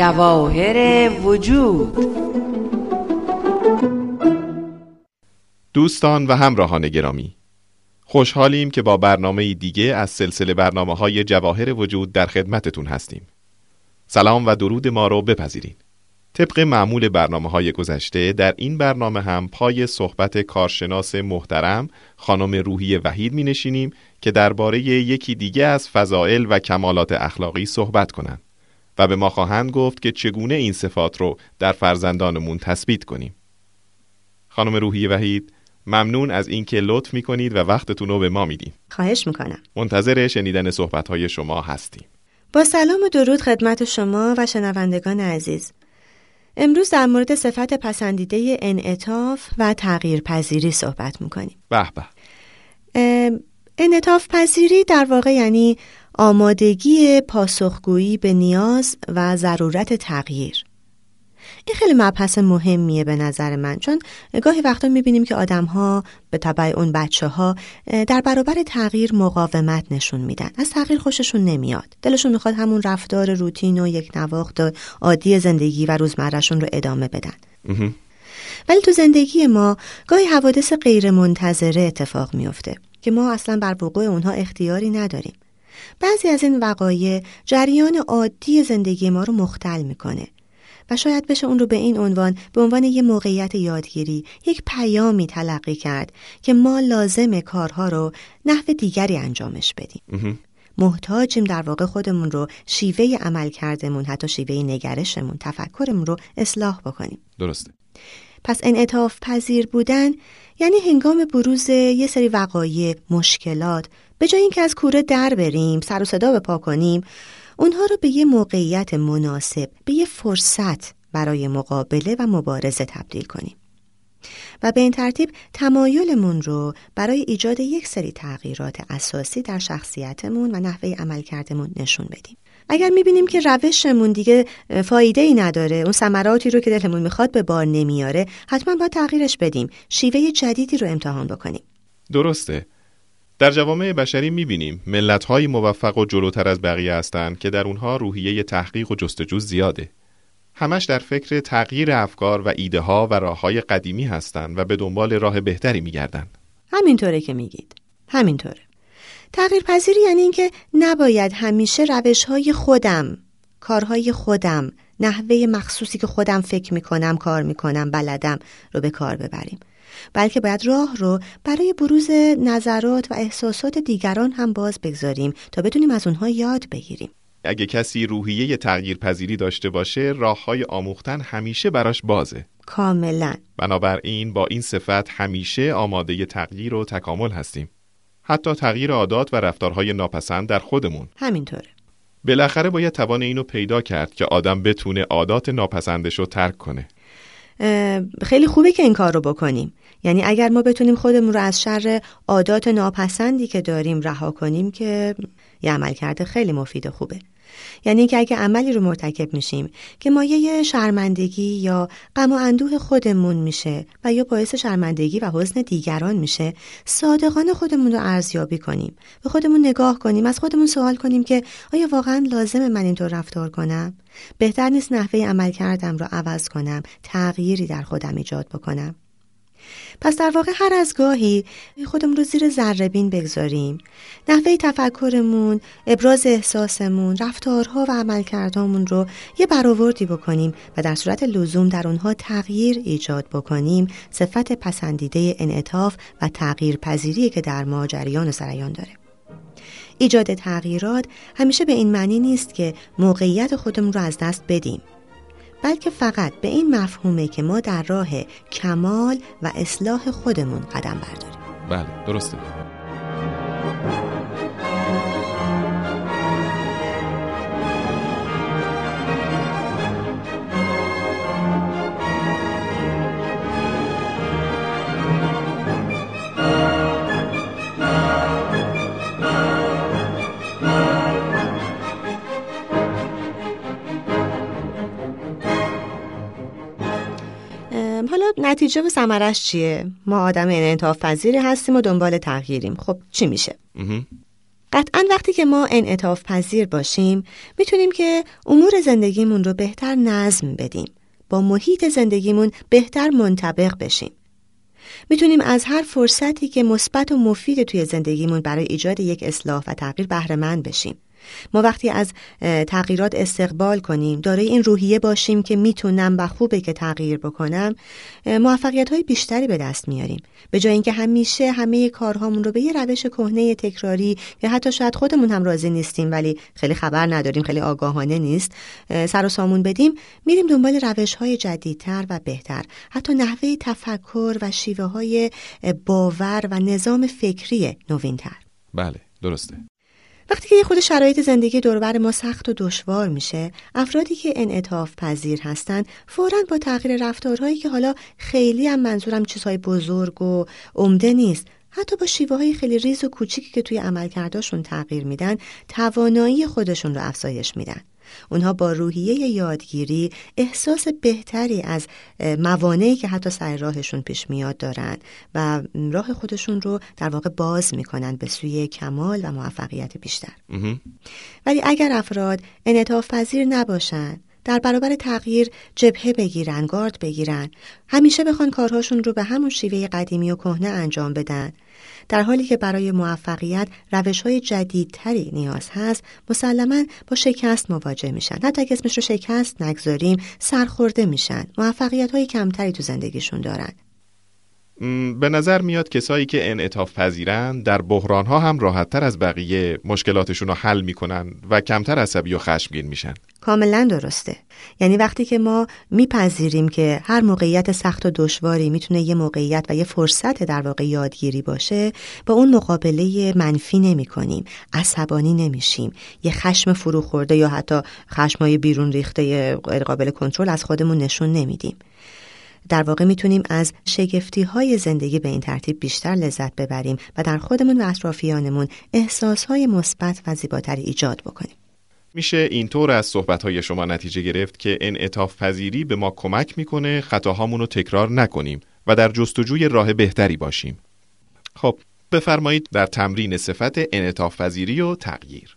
جواهر وجود. دوستان و همراهان گرامی خوشحالیم که با برنامه دیگه از سلسله برنامه های جواهر وجود در خدمتتون هستیم. سلام و درود ما رو بپذیرین. طبق معمول برنامه های گذشته در این برنامه هم پای صحبت کارشناس محترم خانم روحی وحید می نشینیم که درباره یکی دیگه از فضائل و کمالات اخلاقی صحبت کنند. و به ما خواهند گفت که چگونه این صفات رو در فرزندانمون تثبیت کنیم. خانم روحی وحید ممنون از اینکه لطف می کنید و وقتتون رو به ما میدین. خواهش می‌کنم. منتظر شنیدن صحبت های شما هستیم. با سلام و درود خدمت شما و شنوندگان عزیز. امروز در مورد صفت پسندیده انعطاف و تغییر پذیری صحبت می‌کنیم. به به. انعطاف پذیری در واقع یعنی آمادگی پاسخگویی به نیاز و ضرورت تغییر. این خیلی مبحث مهمیه به نظر من چون گاهی وقتا می‌بینیم که آدم ها به طبع اون بچه ها در برابر تغییر مقاومت نشون میدن. از تغییر خوششون نمیاد. دلشون می‌خواد همون رفتار روتین و یک نواخت عادی زندگی و روزمرهشون رو ادامه بدن. ولی تو زندگی ما گاهی حوادث غیر منتظره اتفاق میفته که ما اصلا بر وقوع اونها اختیاری نداریم. بعضی از این وقایع جریان عادی زندگی ما رو مختل می‌کنه و شاید بشه اون رو به این عنوان به عنوان یه موقعیت یادگیری یک پیامی تلقی کرد که ما لازم کارها رو نحو دیگری انجامش بدیم. محتاجیم در واقع خودمون رو شیوه عمل کردمون حتی شیوه نگرشمون تفکرمون رو اصلاح بکنیم. درسته. پس انعطاف پذیر بودن یعنی هنگام بروز یه سری وقایع مشکلات به جای اینکه از کوره در بریم سر و صدا بپا کنیم اونها رو به یه موقعیت مناسب به یه فرصت برای مقابله و مبارزه تبدیل کنیم. و به این ترتیب تمایلمون رو برای ایجاد یک سری تغییرات اساسی در شخصیتمون و نحوه عملکردمون نشون بدیم. اگر می‌بینیم که روشمون دیگه فایده ای نداره اون ثمراتی رو که دلمون می‌خواد به بار نمیاره حتما باید تغییرش بدیم شیوه جدیدی رو امتحان بکنیم درسته در جوامع بشری می‌بینیم ملت‌های موفق و جلوتر از بقیه هستند که در اونها روحیه تحقیق و جستجو زیاده. همش در فکر تغییر افکار و ایده ها و راه های قدیمی هستند و به دنبال راه بهتری میگردن. همینطوره که میگید. همینطوره. تغییر پذیری یعنی اینکه نباید همیشه روش های خودم، کارهای خودم، نحوه مخصوصی که خودم فکر می‌کنم، کار می‌کنم، بلدم رو به کار ببریم. بلکه باید راه رو برای بروز نظرات و احساسات دیگران هم باز بگذاریم تا بتونیم از اونها یاد بگیریم. اگه کسی روحیه تغییر پذیری داشته باشه راه های آموختن همیشه براش بازه. کاملا. بنابراین با این صفت همیشه آماده تغییر و تکامل هستیم. حتی تغییر عادات و رفتارهای ناپسند در خودمون. همینطوره. بالاخره باید توان اینو پیدا کرد که آدم بتونه عادات ناپسندش رو ترک کنه. خیلی خوبه که این کار رو بکنیم. یعنی اگر ما بتونیم خودمون رو از شر عادات ناپسندی که داریم رها کنیم که یه عمل کرده خیلی مفید خوبه. یعنی که اگه عملی رو مرتکب میشیم که مایه شرمندگی یا غم و اندوه خودمون میشه و یا باعث شرمندگی و حزن دیگران میشه صادقانه خودمون رو ارزیابی کنیم. به خودمون نگاه کنیم از خودمون سوال کنیم که آیا واقعا لازم من اینطور رفتار کنم؟ بهتر نیست نحوه عمل کردم رو عوض کنم تغییری در خودم ایجاد بکنم. پس در واقع هر از گاهی خودمون رو زیر ذره بگذاریم. نحوه تفکرمون ابراز احساسمون رفتارها و عملکردهامون رو یه برآوردی بکنیم و در صورت لزوم در اونها تغییر ایجاد بکنیم. صفت پسندیده انعطاف و تغییر پذیری که در ما جریان و سریان داره. ایجاد تغییرات همیشه به این معنی نیست که موقعیت خودمون رو از دست بدیم. بلکه فقط به این مفهومه که ما در راه کمال و اصلاح خودمون قدم برداریم. بله درسته. نتیجه و ثمرش چیه؟ ما آدم انعطاف پذیری هستیم و دنبال تغییریم. خب چی میشه؟ قطعا وقتی که ما انعطاف پذیر باشیم می‌تونیم که امور زندگیمون رو بهتر نظم بدیم. با محیط زندگیمون بهتر منطبق بشیم. می‌تونیم از هر فرصتی که مثبت و مفید توی زندگیمون برای ایجاد یک اصلاح و تغییر بهره مند بشیم. ما وقتی از تغییرات استقبال کنیم دارای این روحیه باشیم که می‌تونم و خوبه که تغییر بکنم موفقیت های بیشتری به دست میاریم. به جای اینکه همیشه همه کارهامون رو به یه روش کهنه تکراری یا حتی شاید خودمون هم راضی نیستیم ولی خیلی خبر نداریم خیلی آگاهانه نیست سر و سامون بدیم میریم دنبال روش های جدیدتر و بهتر. حتی نحوه تفکر و شیوه های باور و نظام فکری نوینتر. بله درسته. وقتی که خود شرایط زندگی دوربر ما سخت و دشوار میشه افرادی که انعطاف پذیر هستن فورا با تغییر رفتارهایی که حالا خیلی هم منظورم چیزهای بزرگ و عمده نیست حتی با شیوه های خیلی ریز و کوچیکی که توی عملکرداشون تغییر میدن توانایی خودشون رو افزایش میدن. اونها با روحیه یادگیری احساس بهتری از موانعی که حتی سر راهشون پیش میاد دارن و راه خودشون رو در واقع باز می‌کنن به سوی کمال و موفقیت بیشتر. ولی اگر افراد انعطاف پذیر نباشن در برابر تغییر جبهه بگیرن گارد بگیرن. همیشه بخوان کارهاشون رو به همون شیوه قدیمی و کهنه انجام بدن. در حالی که برای موفقیت روش های جدیدتری نیاز هست مسلما با شکست مواجه میشن. حتی اگه اسمش رو شکست نگذاریم سرخورده میشن. موفقیت های کمتری تو زندگیشون دارن. به نظر میاد کسایی که انعطاف پذیرن در بحران ها هم راحتتر از بقیه مشکلاتشون رو حل می‌کنن و کمتر عصبی و خشمگین میشن. کاملا درسته. یعنی وقتی که ما میپذیریم که هر موقعیت سخت و دشواری می‌تونه یه موقعیت و یه فرصت در واقع یادگیری باشه با اون مقابله منفی نمی کنیم عصبانی نمیشیم. یه خشم فروخورده یا حتی خشمای بیرون ریخته قابل کنترل از خودمون نشون نمیدیم. در واقع می‌تونیم از شگفتی های زندگی به این ترتیب بیشتر لذت ببریم و در خودمون و اطرافیانمون احساس های مثبت و زیباتری ایجاد بکنیم. میشه اینطور از صحبت شما نتیجه گرفت که انعطاف پذیری به ما کمک می‌کنه خطاهامون رو تکرار نکنیم و در جستجوی راه بهتری باشیم. خب بفرمایید در تمرین صفت انعطاف پذیری و تغییر.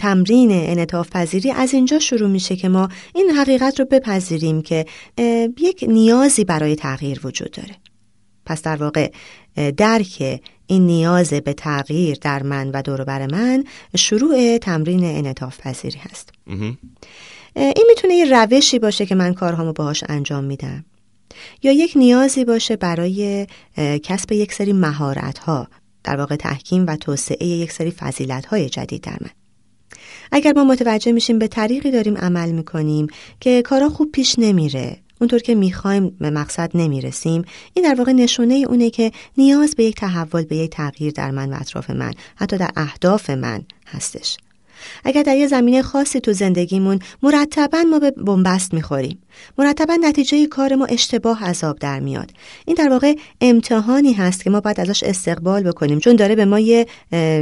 تمرین انعطاف پذیری از اینجا شروع میشه که ما این حقیقت رو بپذیریم که یک نیازی برای تغییر وجود داره. پس در واقع درک این نیاز به تغییر در من و دور من شروع تمرین انعطاف پذیری هست این می‌تونه یه روشی باشه که من کارهامو باهاش انجام میدم. یا یک نیازی باشه برای کسب یک سری مهارت ها در واقع تحکیم و توسعه یک سری فضیلت های جدید در من. اگر ما متوجه میشیم به طریقی داریم عمل می‌کنیم که کارا خوب پیش نمیره اونطور که می‌خوایم به مقصد نمی‌رسیم این در واقع نشونه اونه که نیاز به یک تحول به یک تغییر در من و اطراف من حتی در اهداف من هستش. اگر در یه زمینه خاصی تو زندگیمون مرتبا ما به بنبست می‌خوریم. مرتبا نتیجه کار ما اشتباه عذاب در میاد. این در واقع امتحانی هست که ما باید ازش استقبال بکنیم. چون داره به ما یه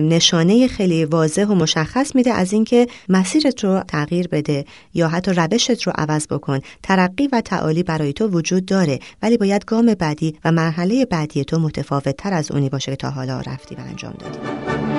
نشانه خیلی واضح و مشخص میده از اینکه مسیرت رو تغییر بده یا حتی روشت رو عوض بکن. ترقی و تعالی برای تو وجود داره ولی باید گام بعدی و مرحله بعدی تو متفاوت تر از اونی باشه که تا حالا رفتی و انجام دادی.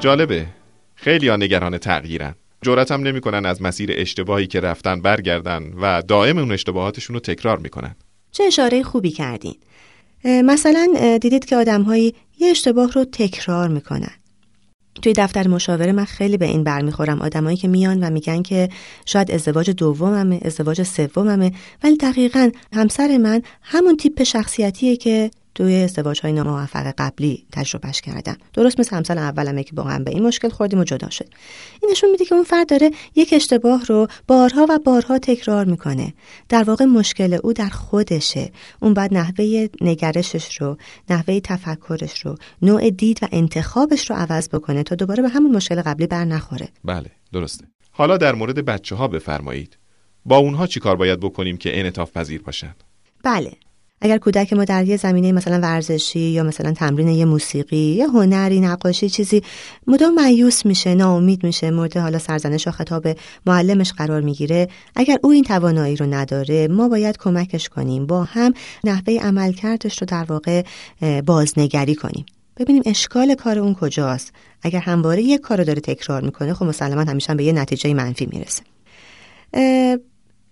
جالبه. خیلی ها نگران تغییرن. جرأتم نمی‌کنن از مسیر اشتباهی که رفتن برگردن و دائم اون اشتباهاتشون رو تکرار می‌کنن. چه اشاره خوبی کردین. مثلا دیدید که آدمهایی یه اشتباه رو تکرار می‌کنن. توی دفتر مشاوره من خیلی به این برمیخورم آدمایی که میان و میگن که شاید ازدواج دوممه ازدواج سوممه ولی دقیقا همسر من همون تیپ شخصیتیه که توی ازدواج های ناموفق قبلی تجربهش کردم درست مثل همسال اولمه که با هم به این مشکل خوردیم و جدا شد. این نشون میده که اون فرد داره یک اشتباه رو بارها و بارها تکرار می‌کنه. در واقع مشکل او در خودشه. اون بعد نحوه نگرشش رو نحوه تفکرش رو نوع دید و انتخابش رو عوض بکنه تا دوباره به همون مشکل قبلی بر نخوره. بله درسته. حالا در مورد بچه ها بفرمایید. با اونها چی کار باید بکنیم که انعطاف پذیر باشن؟ بله. اگر کودک ما در یه زمینه مثلا ورزشی یا مثلا تمرین یه موسیقی یا هنری نقاشی چیزی مدام مایوس میشه ناامید میشه مورد حالا سرزنش و خطاب معلمش قرار می‌گیره. اگر او این توانایی رو نداره ما باید کمکش کنیم با هم نحوه عملکردش رو در واقع بازنگری کنیم. ببینیم اشکال کار اون کجاست. اگر همواره یک کار رو داره تکرار می‌کنه خب مسلما همیشه به یه نتیجه منفی می‌رسه.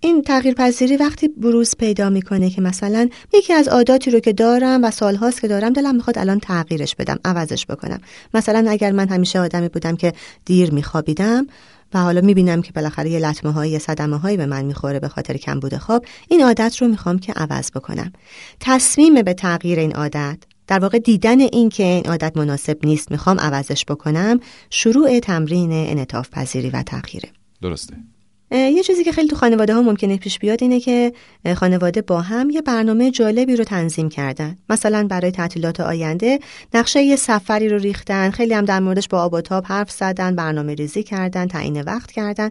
این تغییر پذیری وقتی بروز پیدا می‌کنه که مثلا یکی از عاداتی رو که دارم و سالهاست که دارم دلم می‌خواد الان تغییرش بدم عوضش بکنم. مثلا اگر من همیشه آدمی بودم که دیر میخوابیدم و حالا می‌بینم که بالاخره یه لطمه هایی یه صدمه هایی به من می‌خوره به خاطر کمبود خواب این عادت رو می‌خوام که عوض بکنم. تصمیم به تغییر این عادت در واقع دیدن این که این عادت مناسب نیست می‌خوام عوضش بکنم شروع تمرین انعطاف پذیری و تغییره. درسته. یه چیزی که خیلی تو خانواده ها ممکنه پیش بیاد اینه که خانواده با هم یه برنامه جالبی رو تنظیم کردن. مثلا برای تعطیلات آینده نقشه یه سفری رو ریختن خیلی هم در موردش با آب و تاب حرف زدن برنامه ریزی کردن تعیین وقت کردن.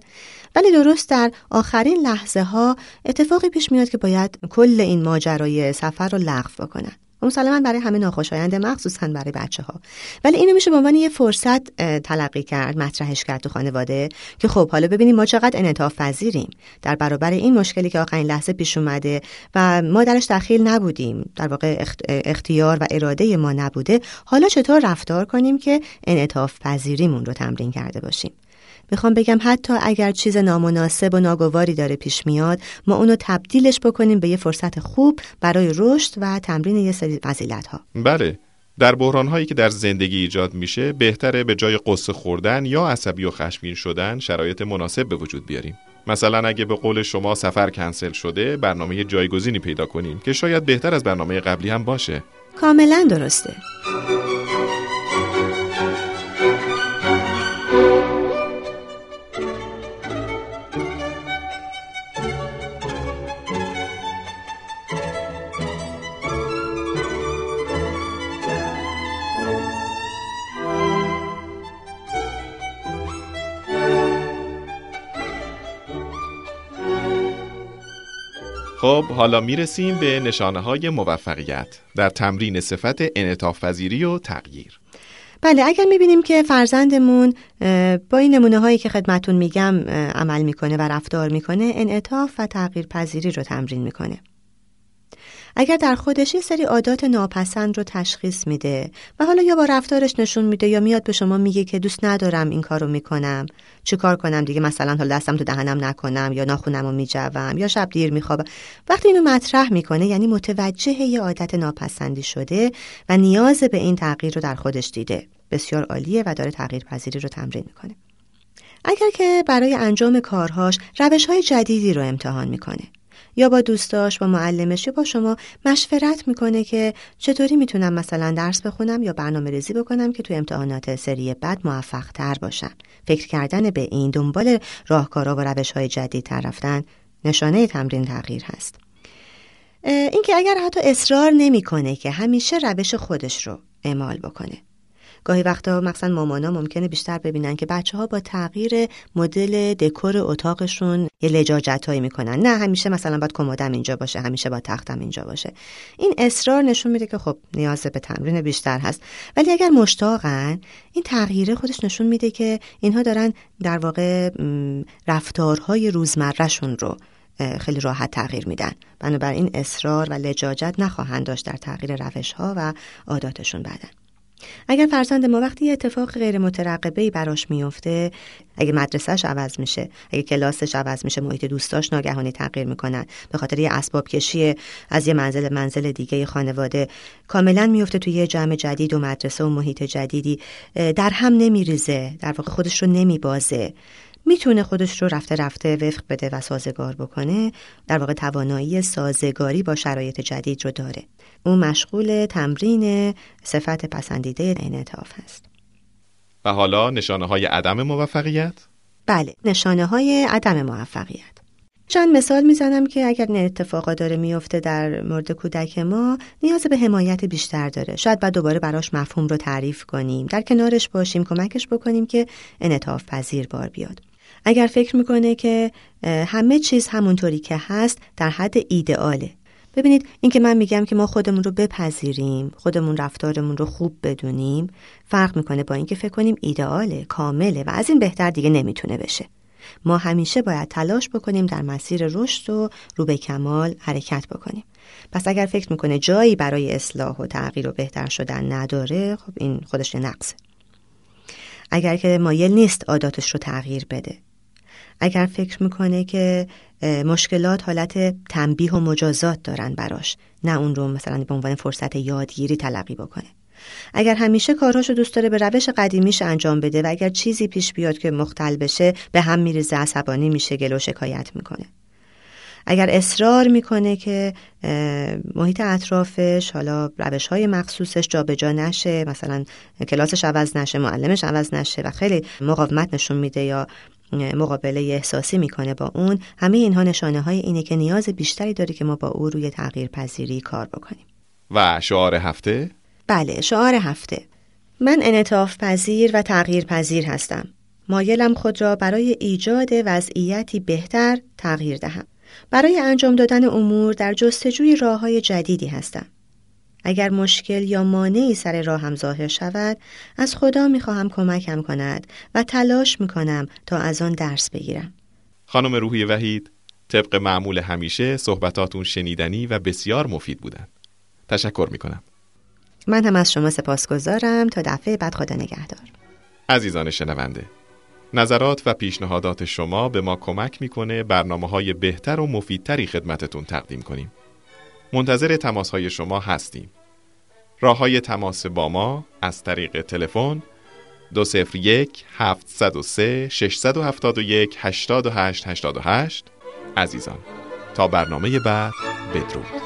ولی درست در آخرین لحظه ها اتفاقی پیش میاد که باید کل این ماجرای سفر رو لغو بکنن. مسلما برای همه ناخوشایند مخصوصا برای بچه ها ولی اینو میشه به عنوان یه فرصت تلقی کرد مطرحش کرد تو خانواده که خب حالا ببینیم ما چقدر انعطاف پذیریم. در برابر این مشکلی که آخرین لحظه پیش اومده و ما درش دخیل نبودیم در واقع اختیار و اراده ما نبوده حالا چطور رفتار کنیم که انعطاف پذیریمون رو تمرین کرده باشیم؟ می‌خوام بگم حتی اگر چیز نامناسب و ناگواری داره پیش میاد ما اونو تبدیلش بکنیم به یه فرصت خوب برای رشد و تمرین یه سری فضیلت ها بله در بحران هایی که در زندگی ایجاد میشه بهتره به جای قصه خوردن یا عصبی و خشمگین شدن شرایط مناسب به وجود بیاریم. مثلا اگه به قول شما سفر کنسل شده برنامه جایگزینی پیدا کنیم که شاید بهتر از برنامه قبلی هم باشه. کاملا درسته. خب حالا می‌رسیم به نشانه های موفقیت در تمرین صفت انعطاف پذیری و تغییر. بله اگر می‌بینیم که فرزندمون با این نمونه هایی که خدمتون میگم عمل می‌کنه و رفتار می‌کنه انعطاف و تغییر پذیری رو تمرین می‌کنه. اگر در خودش یه سری عادات ناپسند رو تشخیص میده و حالا یا با رفتارش نشون میده یا میاد به شما میگه که دوست ندارم این کارو می‌کنم چه کار کنم دیگه؟ مثلا حالا دستم تو دهنم نکنم یا ناخونم رو میجوم یا شب دیر میخوابم. وقتی اینو مطرح می‌کنه یعنی متوجه یه عادت ناپسندی شده و نیاز به این تغییر رو در خودش دیده. بسیار عالیه و داره تغییر پذیری رو تمرین می‌کنه. اگر که برای انجام کارهاش روش های جدیدی رو امتحان می‌کنه یا با دوستاش با معلمش با شما مشورت می‌کنه که چطوری می‌تونم مثلا درس بخونم یا برنامه ریزی بکنم که توی امتحانات سری بعد موفق تر باشم. فکر کردن به این دنبال راهکارا و روش های جدید رفتن نشانه تمرین تغییر هست. اینکه اگر حتی اصرار نمی‌کنه که همیشه روش خودش رو اعمال بکنه. گاهی وقتا مثلا مامانا ممکنه بیشتر ببینن که بچه ها با تغییر مدل دکور اتاقشون یه لجاجت هایی می‌کنن. نه همیشه مثلا باید کمدم اینجا باشه همیشه با تختم اینجا باشه. این اصرار نشون میده که خب نیاز به تمرین بیشتر هست. ولی اگر مشتاقن این تغییره خودش نشون میده که اینها دارن در واقع رفتارهای روزمرهشون رو خیلی راحت تغییر میدن. بنابراین اصرار و لجاجت نخواهند داشت در تغییر روش ها و عاداتشون بعدن اگر فرزند ما وقتی یه اتفاق غیر مترقبه براش میفته اگه مدرسهش عوض میشه اگه کلاسش عوض میشه محیط دوستاش ناگهانی تغییر می‌کنن. به خاطر یه اسباب کشی از یه منزل منزل دیگه خانواده کاملا میفته توی یه جمع جدید و مدرسه و محیط جدیدی. در هم نمیریزه در واقع خودش رو نمیبازه. می‌تونه خودش رو رفته رفته وفق بده و سازگار بکنه در واقع توانایی سازگاری با شرایط جدید رو داره. او مشغول تمرین صفت پسندیده انعطاف هست. و حالا نشانه های عدم موفقیت؟ بله نشانه های عدم موفقیت. چند مثال می‌زنم که اگر این اتفاقا داره میفته در مورد کودک ما نیاز به حمایت بیشتر داره. شاید بعد دوباره براش مفهوم رو تعریف کنیم در کنارش باشیم کمکش بکنیم که انعطاف پذیر بار بیاد. اگر فکر می‌کنه که همه چیز همونطوری که هست در حد ایدئاله. ببینید اینکه من میگم که ما خودمون رو بپذیریم خودمون رفتارمون رو خوب بدونیم فرق می‌کنه با اینکه فکر کنیم ایدئاله کامله و از این بهتر دیگه نمی‌تونه بشه. ما همیشه باید تلاش بکنیم در مسیر رشد و رو به کمال حرکت بکنیم. پس اگر فکر می‌کنه جایی برای اصلاح و تغییر و بهتر شدن نداره خب این خودش نقصه. اگر که مایل نیست عاداتش رو تغییر بده اگر فکر می‌کنه که مشکلات حالت تنبیه و مجازات دارن براش نه اون رو مثلا به عنوان فرصت یادگیری تلقی بکنه. اگر همیشه کارهاشو دوست داره به روش قدیمیش انجام بده و اگر چیزی پیش بیاد که مختل بشه به هم میریزه عصبانی میشه گل و شکایت می‌کنه. اگر اصرار می‌کنه که محیط اطرافش حالا روش های مخصوصش جابجا نشه مثلا کلاسش عوض نشه معلمش عوض نشه و خیلی مقاومت نشون میده یا مقابله احساسی می‌کنه با اون همه اینها نشانه های اینه که نیاز بیشتری داره که ما با او روی تغییر پذیری کار بکنیم. و شعار هفته؟ بله شعار هفته. من انعطاف پذیر و تغییر پذیر هستم. مایلم خود را برای ایجاد وضعیتی بهتر تغییر دهم. برای انجام دادن امور در جستجوی راه های جدیدی هستم. اگر مشکل یا مانعی سر راهم ظاهر شود از خدا می‌خواهم کمکم کند و تلاش می‌کنم تا از آن درس بگیرم. خانم روحی وحید طبق معمول همیشه صحبتاتون شنیدنی و بسیار مفید بودن. تشکر می‌کنم. من هم از شما سپاسگزارم. تا دفعه بعد خدا نگهدار. عزیزان شنونده نظرات و پیشنهادات شما به ما کمک می‌کنه برنامه های بهتر و مفیدتری خدمتتون تقدیم کنیم. منتظر تماس های شما هستیم. راه های تماس با ما از طریق تلفن 201 703 671 8888 عزیزان تا برنامه بعد بدرود.